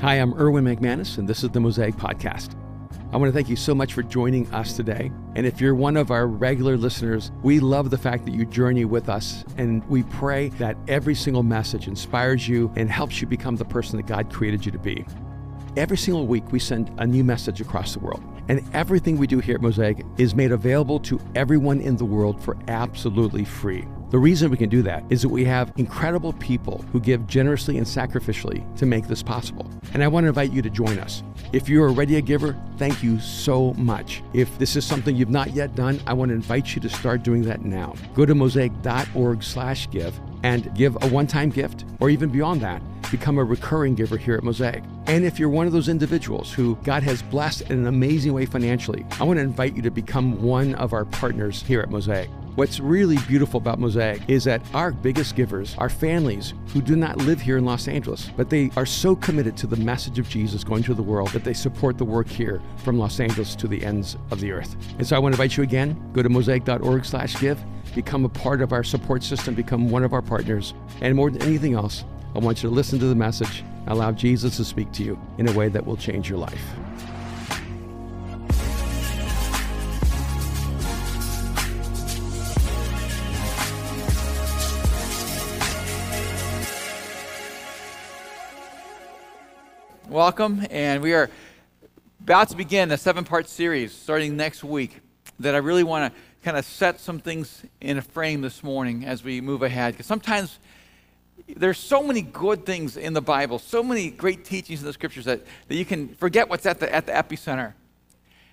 Hi, I'm Erwin McManus, and this is the Mosaic Podcast. I want to thank you so much for joining us today. And if you're one of our regular listeners, we love the fact that you journey with us. And we pray that every single message inspires you and helps you become the person that God created you to be. Every single week, we send a new message across the world. And everything we do here at Mosaic is made available to everyone in the world for absolutely free. The reason we can do that is that we have incredible people who give generously and sacrificially to make this possible. And I want to invite you to join us. If you're already a giver, thank you so much. If this is something you've not yet done, I want to invite you to start doing that now. Go to mosaic.org/give and give a one-time gift or even beyond that, become a recurring giver here at Mosaic. And if you're one of those individuals who God has blessed in an amazing way financially, I want to invite you to become one of our partners here at Mosaic. What's really beautiful about Mosaic is that our biggest givers are families who do not live here in Los Angeles, but they are so committed to the message of Jesus going to the world that they support the work here from Los Angeles to the ends of the earth. And so I want to invite you again, go to mosaic.org/give, become a part of our support system, become one of our partners, and more than anything else, I want you to listen to the message, allow Jesus to speak to you in a way that will change your life. Welcome, and we are about to begin a seven part series starting next week that I really want to kind of set some things in a frame this morning as we move ahead. Because sometimes there's so many good things in the Bible, so many great teachings in the scriptures that, that you can forget what's at the, at the epicenter.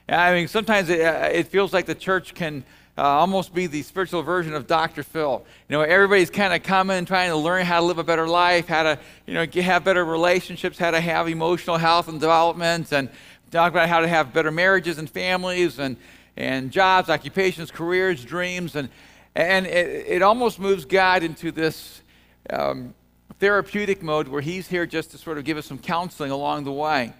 I mean, sometimes it, uh, it feels like the church can uh, almost be the spiritual version of Dr. Phil. You know, everybody's kind of coming, trying to learn how to live a better life, how to, you know, have better relationships, how to have emotional health and development, and talk about how to have better marriages and families and, and jobs, occupations, careers, dreams. And, and it, it almost moves God into this um, therapeutic mode where he's here just to sort of give us some counseling along the way.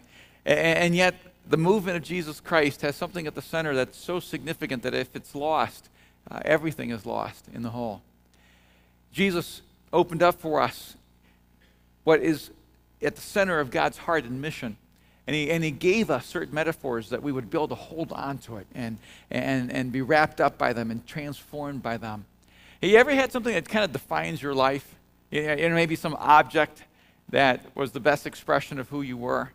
And, and yet, the movement of Jesus Christ has something at the center that's so significant that if it's lost, uh, everything is lost in the whole. Jesus opened up for us what is at the center of God's heart and mission. And he, and he gave us certain metaphors that we would be able to hold on to it and, and, and be wrapped up by them and transformed by them. Have you ever had something that kind of defines your life? You know, maybe some object that was the best expression of who you were.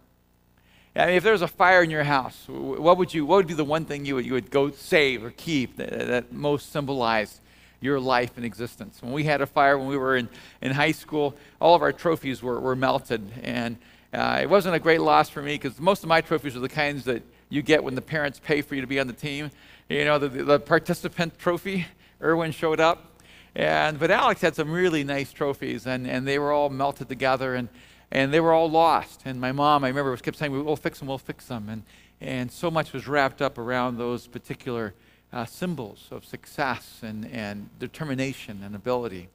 I mean, if there was a fire in your house, what would you? What would be the one thing you would, you would go save or keep that, that most symbolized your life and existence? When we had a fire when we were in, in high school, all of our trophies were, were melted, and uh, it wasn't a great loss for me because most of my trophies are the kinds that you get when the parents pay for you to be on the team. You know, the, the participant trophy. Erwin showed up, and but Alex had some really nice trophies, and, and they were all melted together and and they were all lost. And my mom, I remember, kept saying, "We'll fix them, we'll fix them," and and so much was wrapped up around those particular uh, symbols of success and and determination and ability.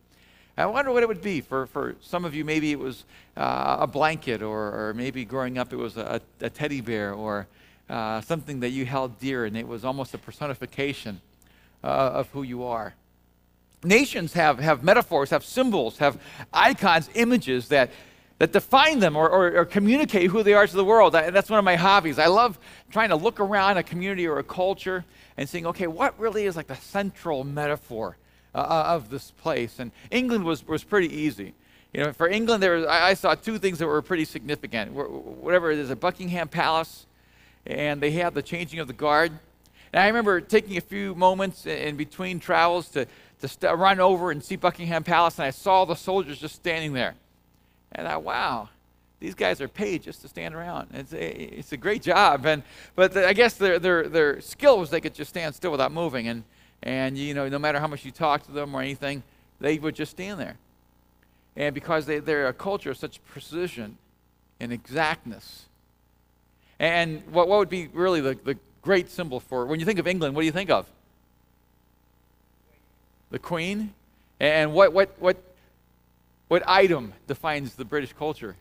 I wonder what it would be for, for some of you. Maybe it was uh, a blanket, or, or maybe growing up it was a, a teddy bear, or uh, something that you held dear, and it was almost a personification uh, of who you are. Nations have, have metaphors, have symbols, have icons, images that, that define them or, or, or, communicate who they are to the world. I, that's one of my hobbies. I love trying to look around a community or a culture and saying, okay, what really is like the central metaphor uh, uh of this place? And England was, was pretty easy. You know, for England, there was, I, I saw two things that were pretty significant. Whatever it is, a Buckingham Palace, and they had the changing of the guard. And I remember taking a few moments in between travels to, to st- run over and see Buckingham Palace, and I saw the soldiers just standing there. And I, thought, wow, these guys are paid just to stand around. It's a, it's a great job. And, but the, I guess their, their, their skill was they could just stand still without moving. And, and, you know, no matter how much you talk to them or anything, they would just stand there. And because they, they're a culture of such precision and exactness. And what, what would be really the, the great symbol for, when you think of England, what do you think of? The Queen. And what, what, what what item defines the British culture?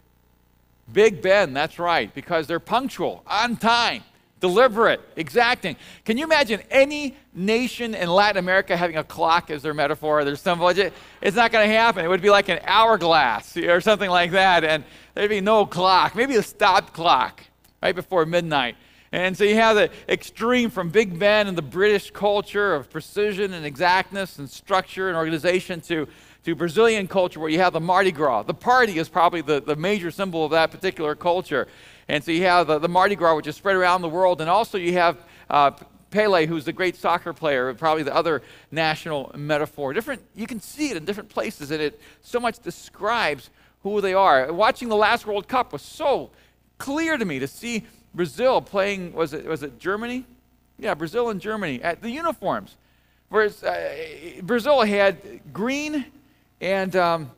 Big Ben, that's right, because they're punctual, on time. deliberate, exacting. Can you imagine any nation in Latin America having a clock as their metaphor? Some budget. It's not going to happen. It would be like an hourglass or something like that, and there'd be no clock. Maybe a stop clock right before midnight. And so you have the extreme from Big Ben and the British culture of precision and exactness and structure and organization to, to Brazilian culture where you have the Mardi Gras. The party is probably the, the major symbol of that particular culture. And so you have the, the Mardi Gras, which is spread around the world, and also you have uh, Pele, who's the great soccer player, probably the other national metaphor. Different, you can see it in different places, and it so much describes who they are. Watching the last World Cup was so clear to me to see Brazil playing. Was it was it Germany? Yeah, Brazil and Germany at the uniforms. Whereas uh, Brazil had green and um,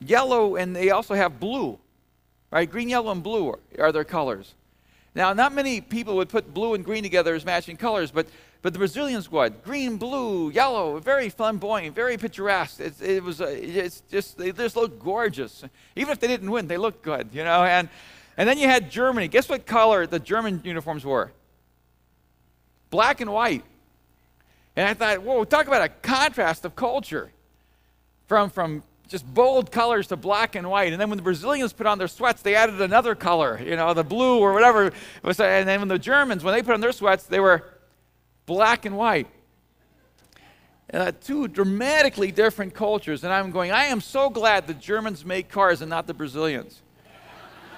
yellow, and they also have blue right? Green, yellow, and blue are their colors. Now, not many people would put blue and green together as matching colors, but, but the Brazilians would. Green, blue, yellow, very flamboyant, very picturesque. It, it was, uh, it's just, they just look gorgeous. Even if they didn't win, they looked good, you know? And, and then you had Germany. Guess what color the German uniforms were? Black and white. And I thought, whoa, talk about a contrast of culture from, from just bold colors to black and white. And then when the Brazilians put on their sweats, they added another color, you know, the blue or whatever. And then when the Germans, when they put on their sweats, they were black and white. Uh, two dramatically different cultures. And I'm going, I am so glad the Germans make cars and not the Brazilians.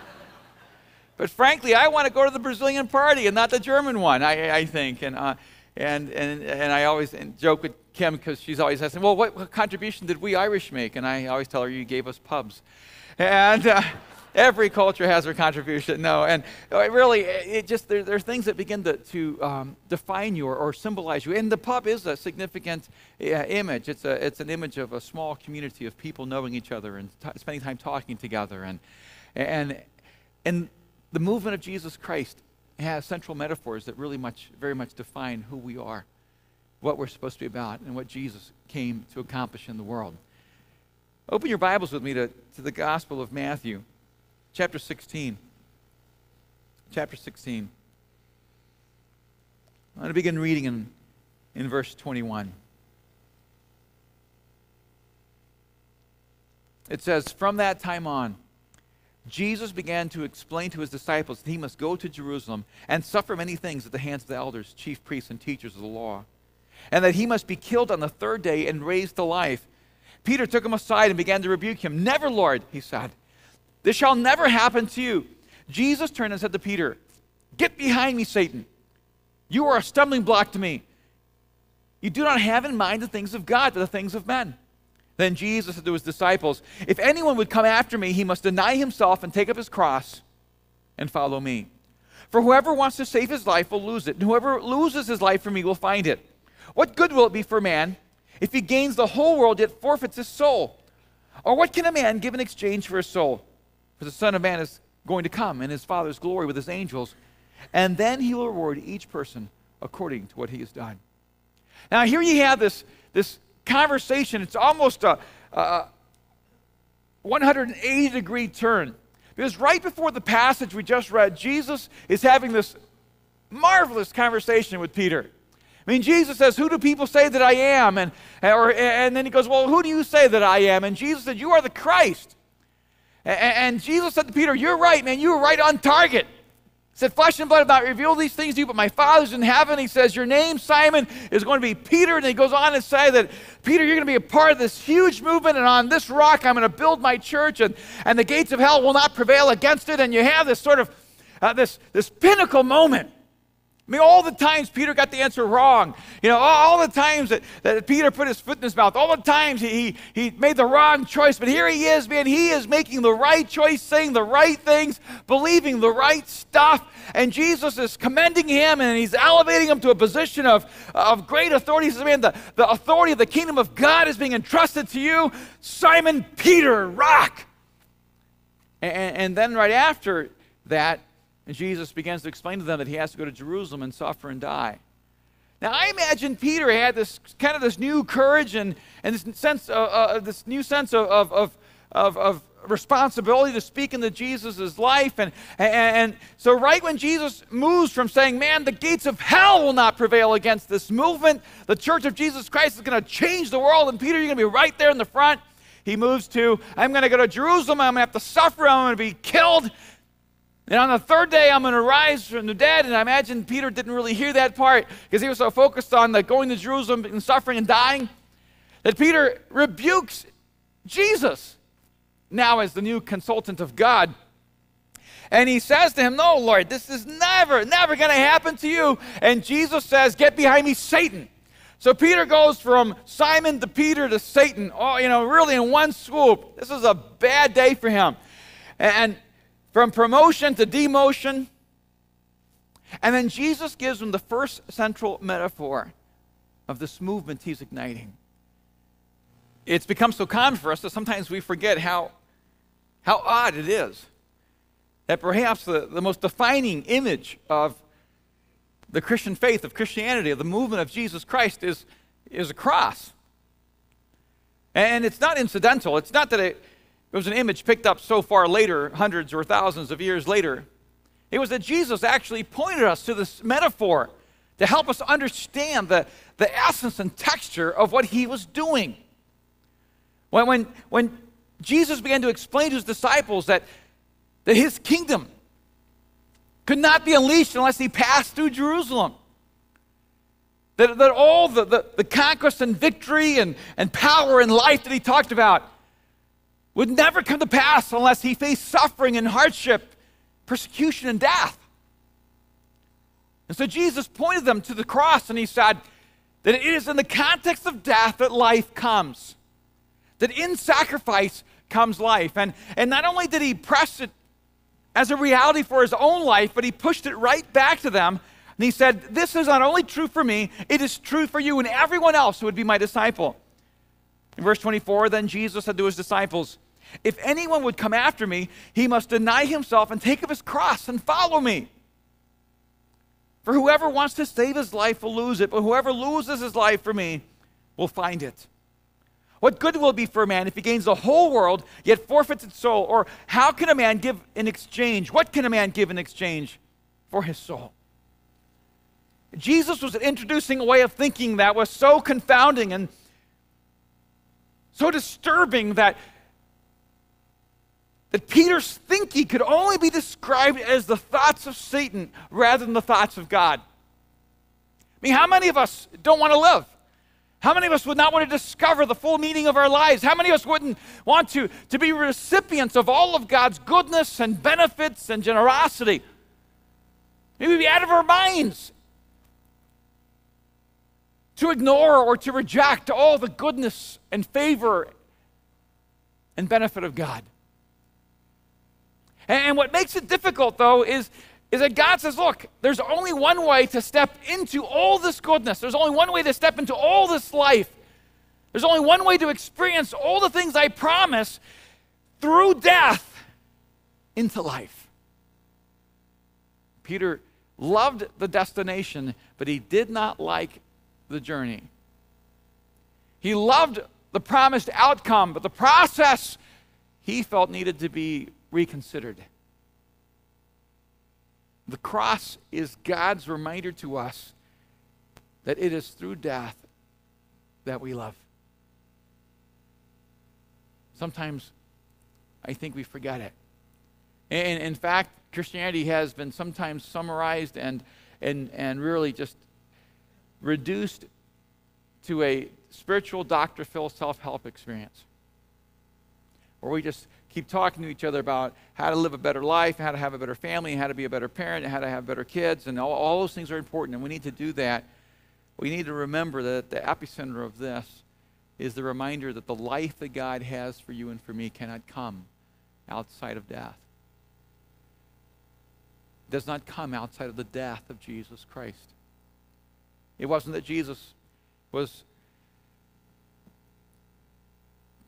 but frankly, I want to go to the Brazilian party and not the German one, I, I think. And, uh, and, and, and I always joke with Kim because she's always asking, well, what, what, contribution did we Irish make? And I always tell her, you gave us pubs. And uh, every culture has their contribution. No, and uh, really, it just there, there are things that begin to, to um, define you or, or, symbolize you. And the pub is a significant uh, image. It's, a, it's an image of a small community of people knowing each other and t- spending time talking together. And, and, and the movement of Jesus Christ has central metaphors that really much, very much define who we are what we're supposed to be about and what Jesus came to accomplish in the world. Open your Bibles with me to, to the Gospel of Matthew, chapter 16. Chapter 16. I'm going to begin reading in, in verse 21. It says, From that time on, Jesus began to explain to his disciples that he must go to Jerusalem and suffer many things at the hands of the elders, chief priests, and teachers of the law and that he must be killed on the third day and raised to life. Peter took him aside and began to rebuke him. Never, Lord, he said. This shall never happen to you. Jesus turned and said to Peter, Get behind me, Satan. You are a stumbling block to me. You do not have in mind the things of God, but the things of men. Then Jesus said to his disciples, If anyone would come after me, he must deny himself and take up his cross and follow me. For whoever wants to save his life will lose it, and whoever loses his life for me will find it. What good will it be for man if he gains the whole world yet forfeits his soul? Or what can a man give in exchange for his soul? For the Son of Man is going to come in his Father's glory with his angels, and then he will reward each person according to what he has done. Now, here you have this, this conversation. It's almost a, a 180 degree turn. Because right before the passage we just read, Jesus is having this marvelous conversation with Peter. I mean, Jesus says, Who do people say that I am? And, or, and then he goes, Well, who do you say that I am? And Jesus said, You are the Christ. And, and Jesus said to Peter, You're right, man. You were right on target. Said, Flesh and blood have not revealed these things to you, but my Father's in heaven. He says, Your name, Simon, is going to be Peter. And he goes on to say that, Peter, you're going to be a part of this huge movement, and on this rock I'm going to build my church, and, and the gates of hell will not prevail against it. And you have this sort of uh, this, this pinnacle moment I mean, all the times Peter got the answer wrong. You know, all, the times that, that Peter put his foot in his mouth, all the times he, he made the wrong choice. But here he is, man. He is making the right choice, saying the right things, believing the right stuff. And Jesus is commending him and he's elevating him to a position of, of great authority. He says, man, the, the authority of the kingdom of God is being entrusted to you, Simon Peter, rock. And, and then right after that, and Jesus begins to explain to them that he has to go to Jerusalem and suffer and die. Now, I imagine Peter had this kind of this new courage and, and this sense, of, uh, uh, this new sense of, of, of, of, of responsibility to speak into Jesus' life. And, and, and, so, right when Jesus moves from saying, Man, the gates of hell will not prevail against this movement, the church of Jesus Christ is going to change the world, and Peter, you're going to be right there in the front. He moves to, I'm going to go to Jerusalem, I'm going to have to suffer, I'm going to be killed. And on the third day, I'm going to rise from the dead. And I imagine Peter didn't really hear that part because he was so focused on the going to Jerusalem and suffering and dying that Peter rebukes Jesus now as the new consultant of God. And he says to him, No, Lord, this is never, never going to happen to you. And Jesus says, Get behind me, Satan. So Peter goes from Simon to Peter to Satan, oh, you know, really in one swoop. This is a bad day for him. And from promotion to demotion. And then Jesus gives them the first central metaphor of this movement he's igniting. It's become so common for us that sometimes we forget how, how odd it is that perhaps the, the most defining image of the Christian faith, of Christianity, of the movement of Jesus Christ is, is a cross. And it's not incidental. It's not that it, it was an image picked up so far later, hundreds or thousands of years later. It was that Jesus actually pointed us to this metaphor to help us understand the, the essence and texture of what he was doing. When, when, when Jesus began to explain to his disciples that, that his kingdom could not be unleashed unless he passed through Jerusalem. That, that all the, the, the conquest and victory and, and power and life that he talked about would never come to pass unless he faced suffering and hardship, persecution and death. And so Jesus pointed them to the cross and he said that it is in the context of death that life comes, that in sacrifice comes life. And, and not only did he press it as a reality for his own life, but he pushed it right back to them. And he said, This is not only true for me, it is true for you and everyone else who would be my disciple. In verse 24, then Jesus said to his disciples, If anyone would come after me, he must deny himself and take up his cross and follow me. For whoever wants to save his life will lose it, but whoever loses his life for me will find it. What good will it be for a man if he gains the whole world yet forfeits his soul? Or how can a man give in exchange? What can a man give in exchange for his soul? Jesus was introducing a way of thinking that was so confounding and so disturbing that, that Peter's thinking could only be described as the thoughts of Satan rather than the thoughts of God. I mean, how many of us don't want to live? How many of us would not want to discover the full meaning of our lives? How many of us wouldn't want to, to be recipients of all of God's goodness and benefits and generosity? Maybe we'd be out of our minds to ignore or to reject all the goodness and favor and benefit of God. And what makes it difficult, though, is is that God says, look, there's only one way to step into all this goodness. There's only one way to step into all this life. There's only one way to experience all the things I promise through death into life. Peter loved the destination, but he did not like the journey. He loved the promised outcome, but the process he felt needed to be reconsidered. The cross is God's reminder to us that it is through death that we love. Sometimes I think we forget it. And in fact, Christianity has been sometimes summarized and, and, and really just reduced to a spiritual Dr. Phil self help experience where we just keep talking to each other about how to live a better life, how to have a better family, how to be a better parent, how to have better kids, and all, all those things are important, and we need to do that. We need to remember that the epicenter of this is the reminder that the life that God has for you and for me cannot come outside of death. It does not come outside of the death of Jesus Christ. It wasn't that Jesus was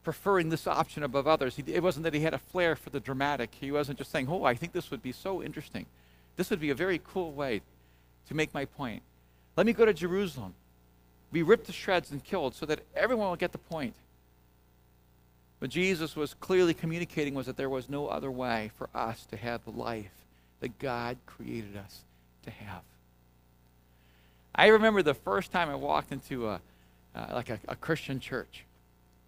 preferring this option above others. He, it wasn't that he had a flair for the dramatic. He wasn't just saying, oh, I think this would be so interesting. This would be a very cool way to make my point. Let me go to Jerusalem, be ripped to shreds and killed so that everyone will get the point. What Jesus was clearly communicating was that there was no other way for us to have the life that God created us to have. I remember the first time I walked into a, uh, like a, a, Christian church.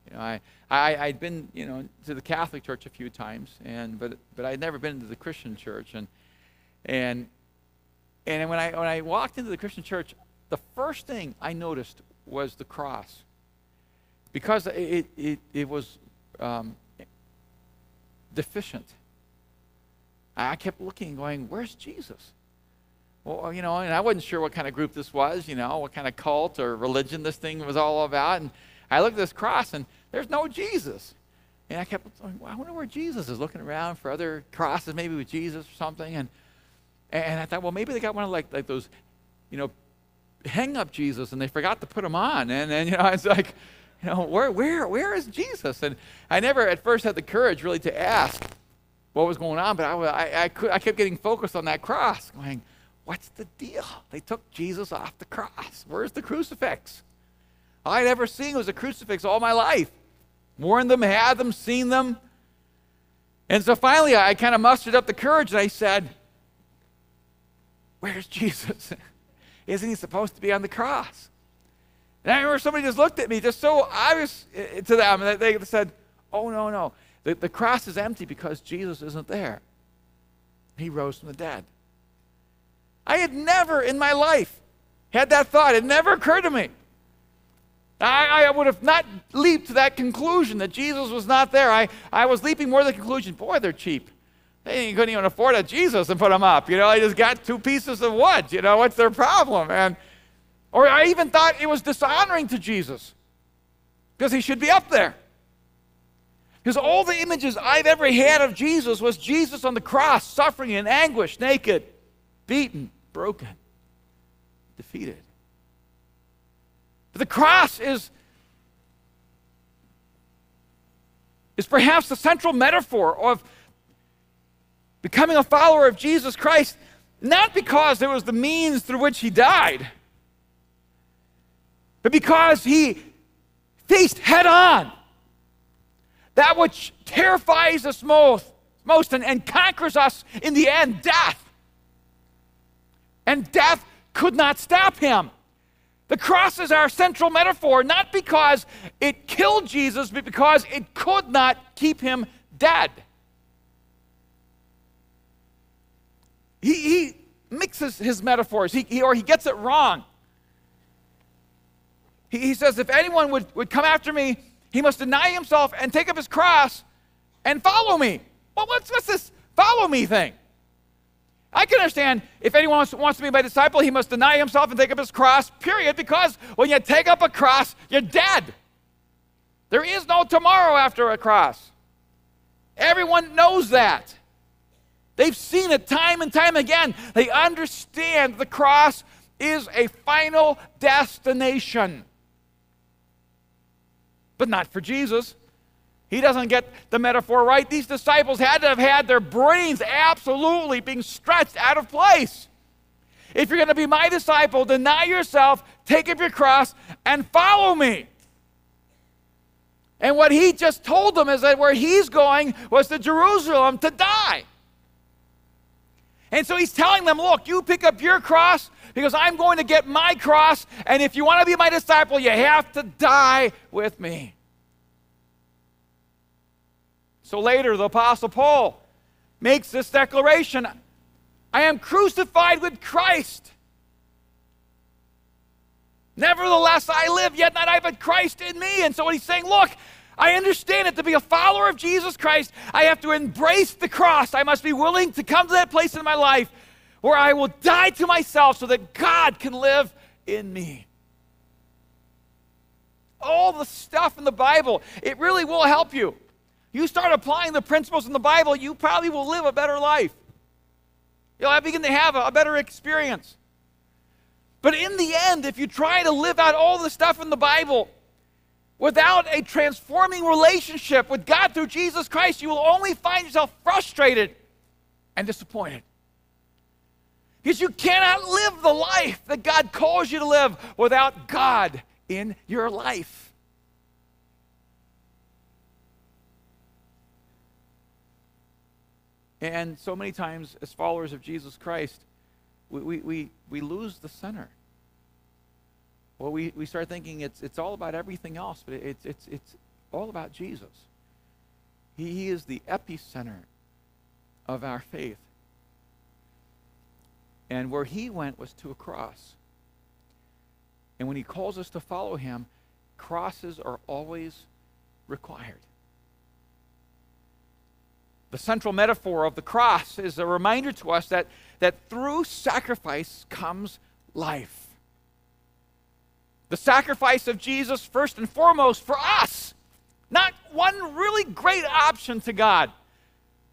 You know, I, I, I'd been, you know, to the Catholic church a few times, and, but, but I'd never been to the Christian church. And, and, and when, I, when I walked into the Christian church, the first thing I noticed was the cross. Because it, it, it was um, deficient. I kept looking, going, where's Jesus? Well, you know, and I wasn't sure what kind of group this was, you know, what kind of cult or religion this thing was all about. And I looked at this cross, and there's no Jesus. And I kept going, well, I wonder where Jesus is, looking around for other crosses, maybe with Jesus or something. And, and I thought, well, maybe they got one of like, like those, you know, hang up Jesus and they forgot to put him on. And then, you know, it's like, you know, where, where, where is Jesus? And I never at first had the courage really to ask what was going on, but I, I, I, could, I kept getting focused on that cross, going, what's the deal? They took Jesus off the cross. Where's the crucifix? All I'd ever seen was a crucifix all my life. Worn them, had them, seen them. And so finally, I kind of mustered up the courage and I said, Where's Jesus? Isn't he supposed to be on the cross? And I remember somebody just looked at me, just so obvious eh, to them, and they said, Oh, no, no. The, the cross is empty because Jesus isn't there. He rose from the dead. I had never in my life had that thought. It never occurred to me. I, I, would have not leaped to that conclusion that Jesus was not there. I, I was leaping more to the conclusion, boy, they're cheap. They couldn't even afford a Jesus and put him up. You know, I just got two pieces of wood. You know, what's their problem? And or I even thought it was dishonoring to Jesus because he should be up there. Because all the images I've ever had of Jesus was Jesus on the cross, suffering in anguish, naked, beaten, broken, defeated. The cross is, is perhaps the central metaphor of becoming a follower of Jesus Christ, not because it was the means through which he died but because he faced head on that which terrifies us most, most and, and conquers us in the end death. And death could not stop him. The cross is our central metaphor, not because it killed Jesus, but because it could not keep him dead. He, he mixes his metaphors, he, he, or he gets it wrong. He, he says, If anyone would, would come after me, he must deny himself and take up his cross and follow me. Well, what's, what's this follow me thing? I can understand if anyone wants, wants to be my disciple, he must deny himself and take up his cross, period, because when you take up a cross, you're dead. There is no tomorrow after a cross. Everyone knows that. They've seen it time and time again. They understand the cross is a final destination but not for Jesus. He doesn't get the metaphor right. These disciples had to have had their brains absolutely being stretched out of place. If you're going to be my disciple, deny yourself, take up your cross, and follow me. And what he just told them is that where he's going was to Jerusalem to die. And so he's telling them, look, you pick up your cross because I'm going to get my cross. And if you want to be my disciple, you have to die with me. So later, the Apostle Paul makes this declaration I am crucified with Christ. Nevertheless, I live, yet not I, but Christ in me. And so what he's saying, look, I understand it. To be a follower of Jesus Christ, I have to embrace the cross. I must be willing to come to that place in my life where I will die to myself so that God can live in me. All the stuff in the Bible, it really will help you. You start applying the principles in the Bible, you probably will live a better life. You'll begin to have a better experience. But in the end, if you try to live out all the stuff in the Bible, Without a transforming relationship with God through Jesus Christ, you will only find yourself frustrated and disappointed. Because you cannot live the life that God calls you to live without God in your life. And so many times, as followers of Jesus Christ, we, we, we, we lose the center. Well, we, we start thinking it's, it's all about everything else, but it's, it's, it's all about Jesus. He, he is the epicenter of our faith. And where he went was to a cross. And when he calls us to follow him, crosses are always required. The central metaphor of the cross is a reminder to us that, that through sacrifice comes life. The sacrifice of Jesus, first and foremost, for us. Not one really great option to God.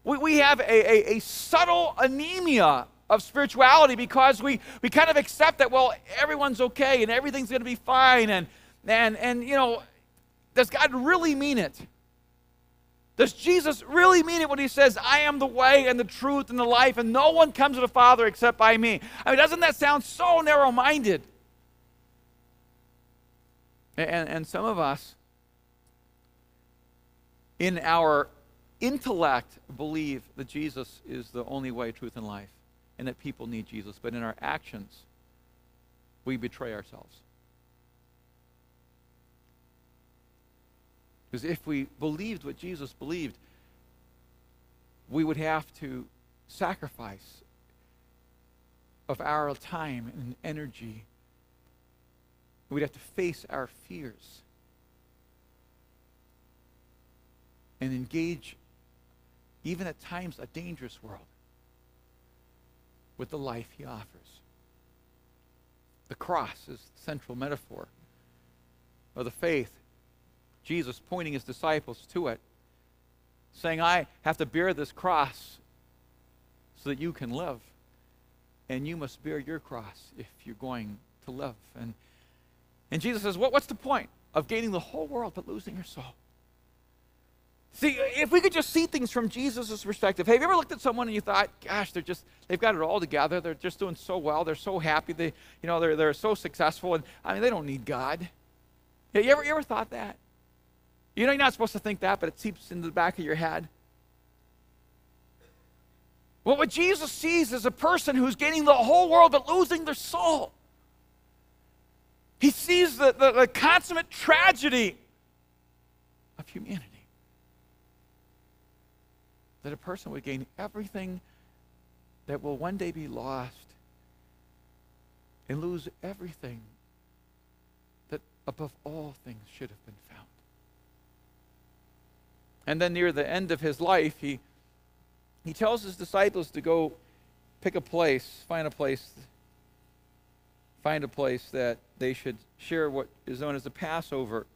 We, we have a, a, a subtle anemia of spirituality because we, we kind of accept that, well, everyone's okay and everything's going to be fine. And, and, and, you know, does God really mean it? Does Jesus really mean it when he says, I am the way and the truth and the life, and no one comes to the Father except by me? I mean, doesn't that sound so narrow minded? And, and some of us, in our intellect, believe that Jesus is the only way, truth, and life, and that people need Jesus. But in our actions, we betray ourselves. Because if we believed what Jesus believed, we would have to sacrifice of our time and energy. We'd have to face our fears and engage, even at times, a dangerous world with the life he offers. The cross is the central metaphor of the faith Jesus pointing his disciples to it, saying, I have to bear this cross so that you can live. And you must bear your cross if you're going to live. And, and Jesus says, what, What's the point of gaining the whole world but losing your soul? See, if we could just see things from Jesus' perspective. Hey, have you ever looked at someone and you thought, gosh, they're just, they've got it all together. They're just doing so well. They're so happy. They, you know, they're, they're so successful. And I mean, they don't need God. Yeah, you ever, you ever thought that? You know, you're not supposed to think that, but it seeps into the back of your head. Well, what Jesus sees is a person who's gaining the whole world but losing their soul. He sees the, the, the consummate tragedy of humanity. That a person would gain everything that will one day be lost and lose everything that above all things should have been found. And then near the end of his life, he, he tells his disciples to go pick a place, find a place, find a place that they should share what is known as the Passover.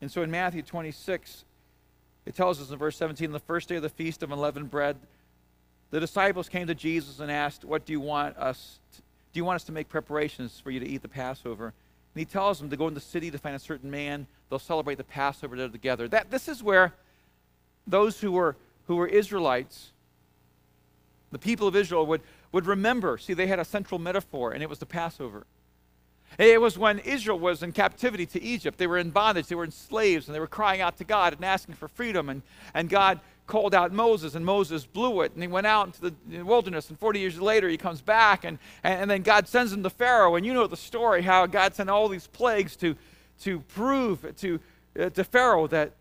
And so in Matthew 26, it tells us in verse 17, the first day of the feast of unleavened bread, the disciples came to Jesus and asked, What do you want us to, do you want us to make preparations for you to eat the Passover? And he tells them to go in the city to find a certain man. They'll celebrate the Passover there together. That this is where those who were, who were Israelites, the people of Israel, would, would remember. See, they had a central metaphor, and it was the Passover. It was when Israel was in captivity to Egypt. They were in bondage, they were in slaves, and they were crying out to God and asking for freedom. And, and God called out Moses, and Moses blew it, and he went out into the wilderness. And 40 years later, he comes back, and, and, then God sends him to Pharaoh. And you know the story how God sent all these plagues to, to prove to, uh, to Pharaoh that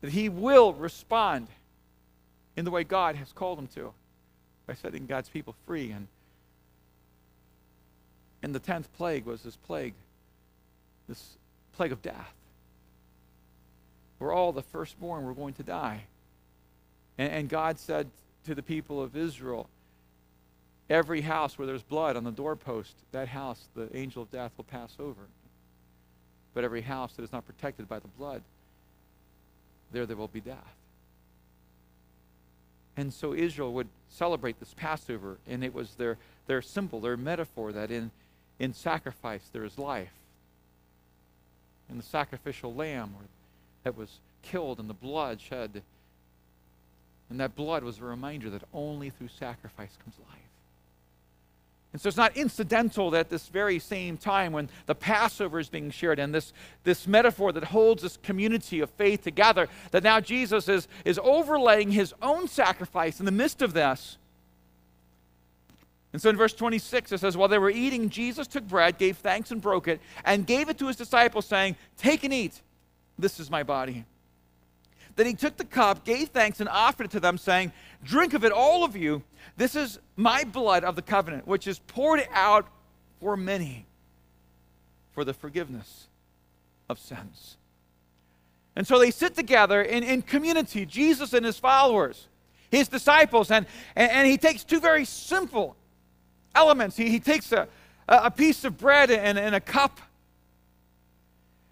that he will respond in the way God has called him to by setting God's people free. And, and the tenth plague was this plague, this plague of death, where all the firstborn were going to die. And, and God said to the people of Israel, Every house where there's blood on the doorpost, that house, the angel of death will pass over. But every house that is not protected by the blood, there there will be death. And so Israel would celebrate this Passover, and it was their, their symbol, their metaphor that in, in sacrifice there is life. In the sacrificial lamb that was killed and the blood shed. And that blood was a reminder that only through sacrifice comes life. And so it's not incidental that at this very same time when the Passover is being shared and this, this metaphor that holds this community of faith together, that now Jesus is, is overlaying his own sacrifice in the midst of this. And so in verse 26, it says, While they were eating, Jesus took bread, gave thanks, and broke it, and gave it to his disciples, saying, Take and eat. This is my body. Then he took the cup, gave thanks, and offered it to them, saying, Drink of it, all of you. This is my blood of the covenant, which is poured out for many for the forgiveness of sins. And so they sit together in, in community, Jesus and his followers, his disciples, and, and, and he takes two very simple elements. He, he takes a, a piece of bread and, and a cup,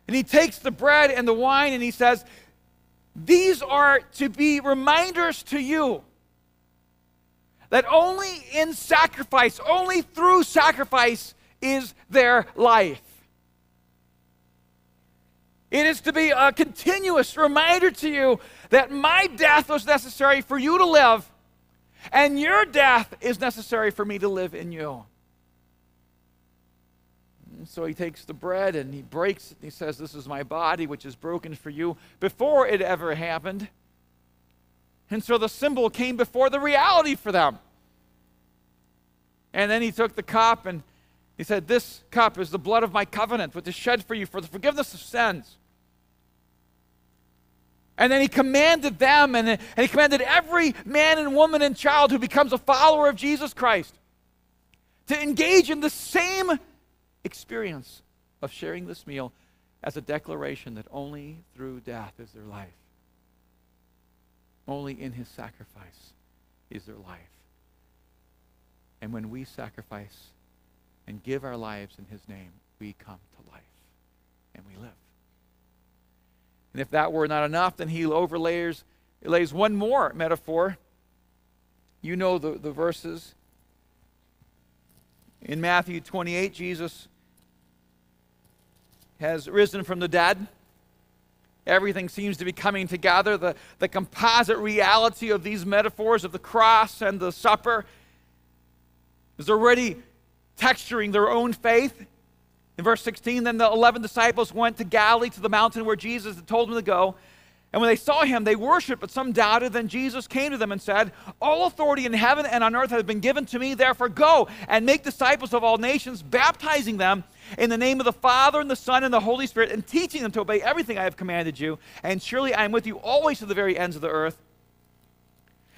and he takes the bread and the wine, and he says, These are to be reminders to you that only in sacrifice, only through sacrifice is there life. It is to be a continuous reminder to you that my death was necessary for you to live, and your death is necessary for me to live in you. And so he takes the bread and he breaks it and he says, This is my body, which is broken for you, before it ever happened. And so the symbol came before the reality for them. And then he took the cup and he said, This cup is the blood of my covenant, which is shed for you for the forgiveness of sins. And then he commanded them, and, and he commanded every man and woman and child who becomes a follower of Jesus Christ to engage in the same experience of sharing this meal as a declaration that only through death is there life. Only in his sacrifice is there life. And when we sacrifice and give our lives in his name, we come to life and we live. And if that were not enough, then he overlays lays one more metaphor. You know the, the verses. In Matthew 28, Jesus has risen from the dead. Everything seems to be coming together. The, the composite reality of these metaphors of the cross and the supper is already texturing their own faith. In verse 16, then the 11 disciples went to Galilee to the mountain where Jesus had told them to go. And when they saw him, they worshiped, but some doubted. Then Jesus came to them and said, All authority in heaven and on earth has been given to me. Therefore, go and make disciples of all nations, baptizing them in the name of the Father and the Son and the Holy Spirit, and teaching them to obey everything I have commanded you. And surely I am with you always to the very ends of the earth.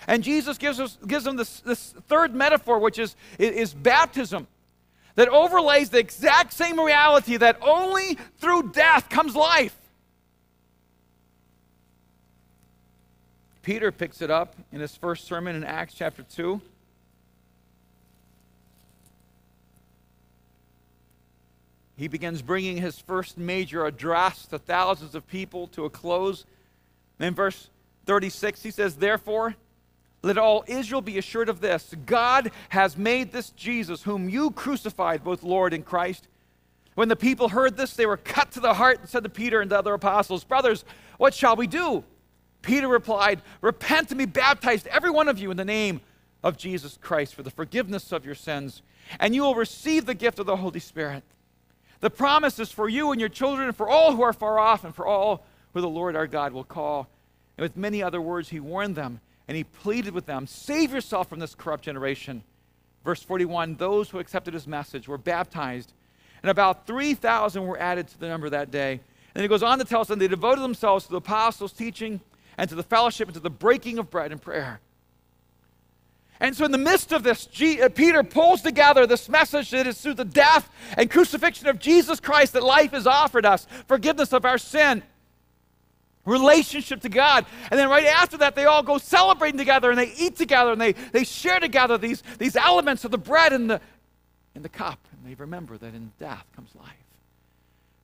And Jesus gives, us, gives them this, this third metaphor, which is, is baptism, that overlays the exact same reality that only through death comes life. Peter picks it up in his first sermon in Acts chapter 2. He begins bringing his first major address to thousands of people to a close. In verse 36, he says, Therefore, let all Israel be assured of this God has made this Jesus, whom you crucified, both Lord and Christ. When the people heard this, they were cut to the heart and said to Peter and the other apostles, Brothers, what shall we do? Peter replied, Repent and be baptized, every one of you, in the name of Jesus Christ for the forgiveness of your sins, and you will receive the gift of the Holy Spirit. The promise is for you and your children, and for all who are far off, and for all who the Lord our God will call. And with many other words, he warned them and he pleaded with them, Save yourself from this corrupt generation. Verse 41 Those who accepted his message were baptized, and about 3,000 were added to the number that day. And he goes on to tell us that they devoted themselves to the apostles' teaching and to the fellowship and to the breaking of bread and prayer. And so, in the midst of this, G- uh, Peter pulls together this message that is through the death and crucifixion of Jesus Christ that life is offered us, forgiveness of our sin, relationship to God. And then right after that, they all go celebrating together and they eat together and they, they share together these, these elements of the bread and the, and the cup. And they remember that in death comes life.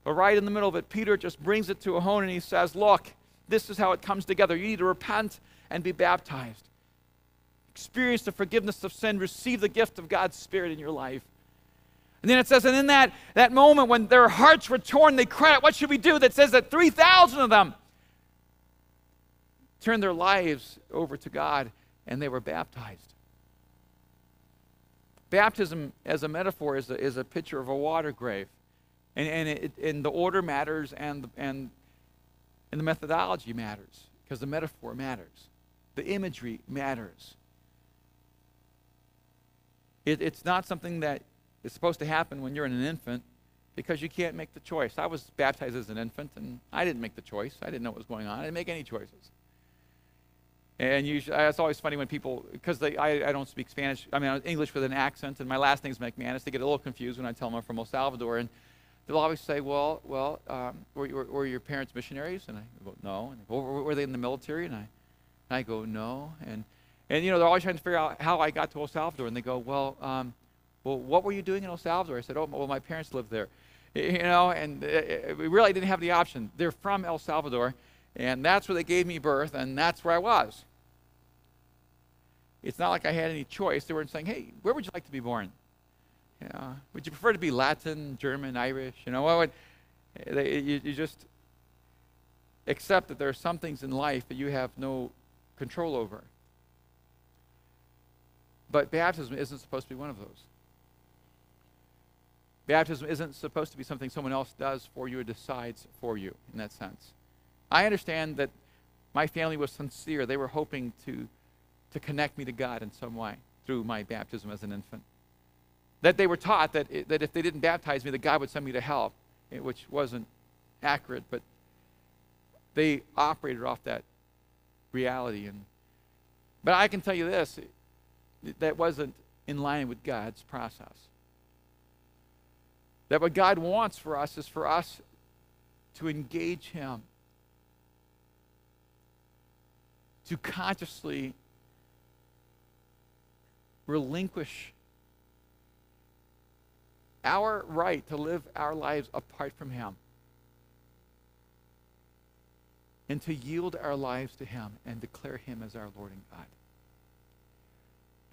But right in the middle of it, Peter just brings it to a hone and he says, Look, this is how it comes together. You need to repent and be baptized. Experience the forgiveness of sin, receive the gift of God's Spirit in your life. And then it says, and in that, that moment when their hearts were torn, they cried out, What should we do? That says that 3,000 of them turned their lives over to God and they were baptized. baptism as a metaphor is a, is a picture of a water grave. And, and, it, and the order matters and, and, and the methodology matters because the metaphor matters. The imagery matters. It, it's not something that is supposed to happen when you're an infant because you can't make the choice. I was baptized as an infant and I didn't make the choice. I didn't know what was going on. I didn't make any choices. And usually, it's always funny when people, because I, I don't speak Spanish, I mean English with an accent, and my last name's McManus. They get a little confused when I tell them I'm from El Salvador, and they'll always say, "Well, well, um, were, were, were, your parents missionaries?" And I go, "No." And go, were, were they in the military? And I, and I go, "No." And and you know they're always trying to figure out how I got to El Salvador, and they go, "Well, um, well, what were you doing in El Salvador?" I said, "Oh, well, my parents lived there." You know, and uh, uh, we really didn't have the option. They're from El Salvador, and that's where they gave me birth, and that's where I was. It's not like I had any choice. They weren't saying, hey, where would you like to be born? Would you prefer to be Latin, German, Irish? You know, what would, eh, they, you, you just accept that there are some things in life that you have no control over. But baptism isn't supposed to be one of those. Baptism isn't supposed to be something someone else does for you or decides for you in that sense. I understand that my family was sincere. They were hoping to to connect me to God in some way through my baptism as an infant. That they were taught that, that if they didn't baptize me, that God would send me to hell, eh, which wasn't accurate, but they operated off that reality. And, but I can tell you this that wasn't in line with God's process. That what God wants for us is for us to engage Him, to consciously relinquish our right to live our lives apart from Him and to yield our lives to Him and declare Him as our Lord and God.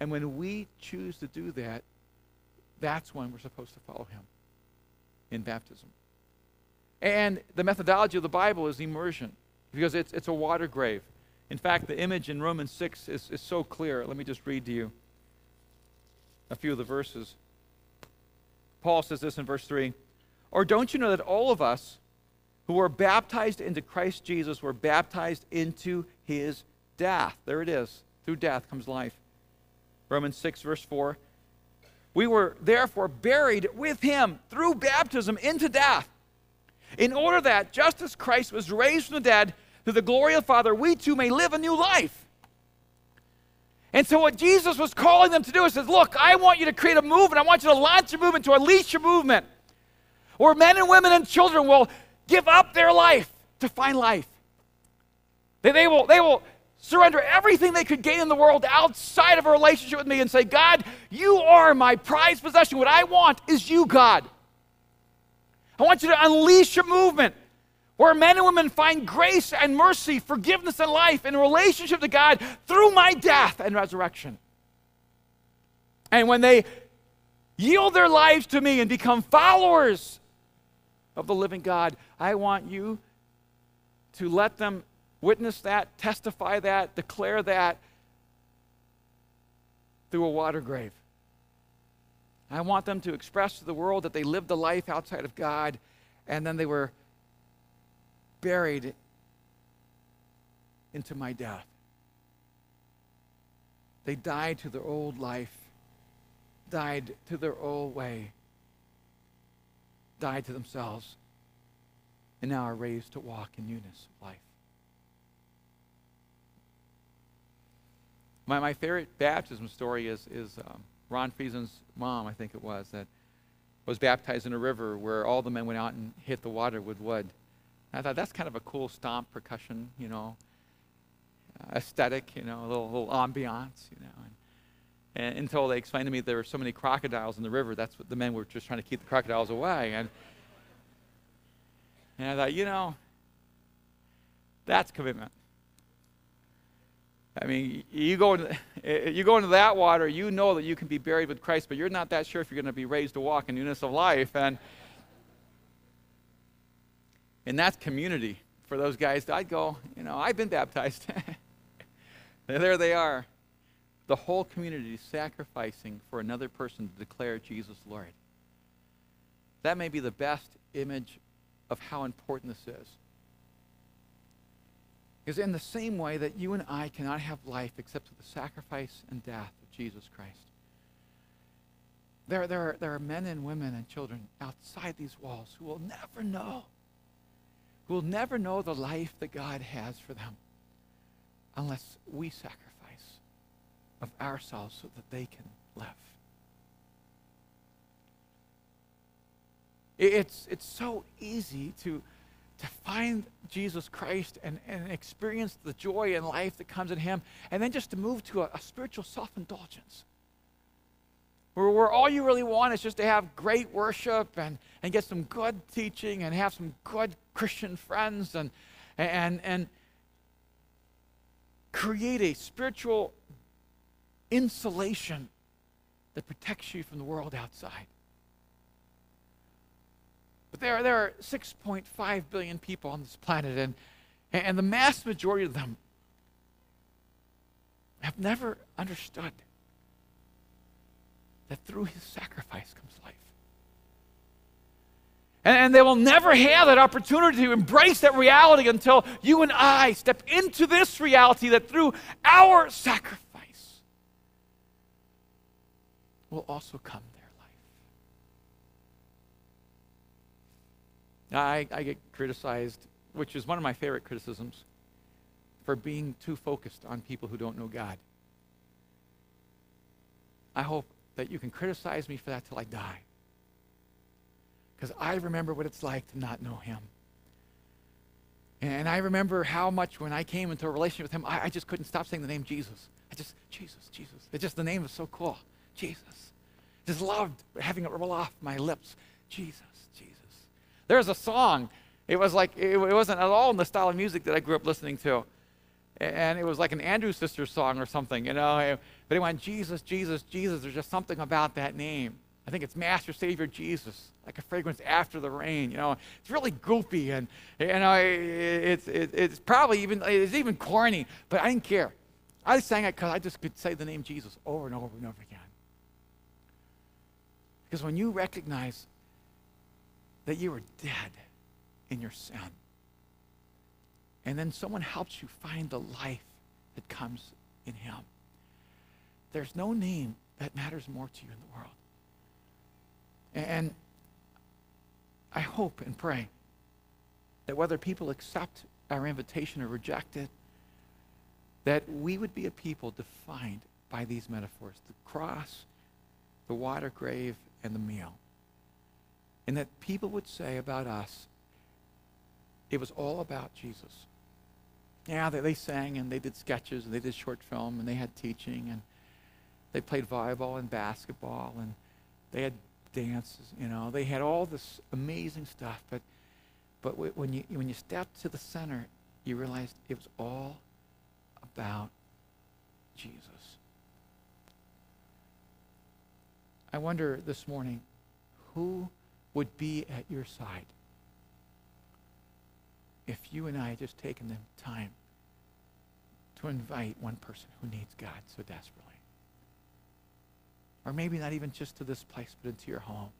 And when we choose to do that, that's when we're supposed to follow Him in baptism. And the methodology of the Bible is immersion because it's, it's a water grave. In fact, the image in Romans 6 is, is so clear. Let me just read to you a few of the verses. Paul says this in verse 3 Or don't you know that all of us who were baptized into Christ Jesus were baptized into his death? There it is. Through death comes life. Romans 6, verse 4. We were therefore buried with him through baptism into death, in order that, just as Christ was raised from the dead through the glory of the Father, we too may live a new life. And so, what Jesus was calling them to do is says, Look, I want you to create a movement. I want you to launch a movement, to unleash a movement where men and women and children will give up their life to find life. They, they, will, they will surrender everything they could gain in the world outside of a relationship with me and say, God, you are my prized possession. What I want is you, God. I want you to unleash a movement where men and women find grace and mercy, forgiveness and life in relationship to God through my death and resurrection. And when they yield their lives to me and become followers of the living God, I want you to let them witness that, testify that, declare that through a water grave. I want them to express to the world that they lived a life outside of God and then they were buried into my death. They died to their old life, died to their old way, died to themselves, and now are raised to walk in newness of life. My, my favorite baptism story is, is um, Ron Friesen's mom, I think it was, that was baptized in a river where all the men went out and hit the water with wood. I thought that's kind of a cool stomp percussion, you know, aesthetic, you know, a little, little ambiance, you know. And, and until they explained to me there were so many crocodiles in the river, that's what the men were just trying to keep the crocodiles away. And, and I thought, you know, that's commitment. I mean, you go, into, you go into that water, you know that you can be buried with Christ, but you're not that sure if you're going to be raised to walk in newness of life. And and that's community for those guys. I'd go, you know, I've been baptized. there they are. the whole community sacrificing for another person to declare Jesus Lord. That may be the best image of how important this is. Because in the same way that you and I cannot have life except through the sacrifice and death of Jesus Christ, there, there, are, there are men and women and children outside these walls who will never know, will never know the life that God has for them unless we sacrifice of ourselves so that they can live. It's, it's so easy to, to find Jesus Christ and, and experience the joy and life that comes in Him, and then just to move to a, a spiritual self indulgence. Where, where all you really want is just to have great worship and, and get some good teaching and have some good Christian friends and, and, and create a spiritual insulation that protects you from the world outside. But there, there are 6.5 billion people on this planet, and, and the mass majority of them have never understood that through his sacrifice comes life. And, and they will never have that opportunity to embrace that reality until you and I step into this reality that through our sacrifice will also come their life. I, I get criticized, which is one of my favorite criticisms, for being too focused on people who don't know God. I hope that you can criticize me for that till I die. Because I remember what it's like to not know Him. And I remember how much when I came into a relationship with Him, I, I just couldn't stop saying the name Jesus. I just, Jesus, Jesus. It's just the name is so cool. Jesus. Just loved having it roll off my lips. Jesus. Jesus. There's a song. It was like, it, wasn't at all in the style of music that I grew up listening to. And it was like an Andrew Sisters song or something, you know. But it went, Jesus, Jesus, Jesus. There's just something about that name. I think it's Master Savior Jesus, like a fragrance after the rain. You know, it's really goopy and you know it's it, it's probably even it's even corny, but I didn't care. I sang it because I just could say the name Jesus over and over and over again. Because when you recognize that you were dead in your sin. And then someone helps you find the life that comes in Him. There's no name that matters more to you in the world. And I hope and pray that whether people accept our invitation or reject it, that we would be a people defined by these metaphors the cross, the water grave, and the meal and that people would say about us, it was all about Jesus. Yeah, they, they sang and they did sketches and they did short film and they had teaching and they played volleyball and basketball and they had dances, you know. They had all this amazing stuff, but but when you when you stepped to the center, you realized it was all about Jesus. I wonder this morning, who would be at your side if you and I had just taken the time to invite one person who needs God so desperately. Or maybe not even just to this place, but into your home,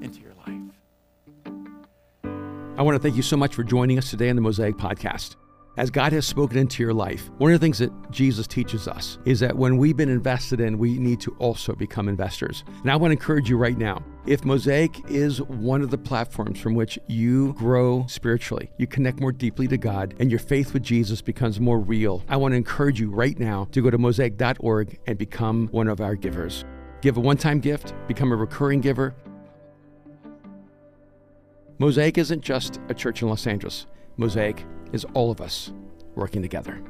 into your life. I want to thank you so much for joining us today on the Mosaic Podcast as God has spoken into your life, one of the things that Jesus teaches us is that when we've been invested in, we need to also become investors. And I want to encourage you right now if Mosaic is one of the platforms from which you grow spiritually, you connect more deeply to God, and your faith with Jesus becomes more real, I want to encourage you right now to go to mosaic.org and become one of our givers. Give a one time gift, become a recurring giver. Mosaic isn't just a church in Los Angeles, Mosaic is all of us working together.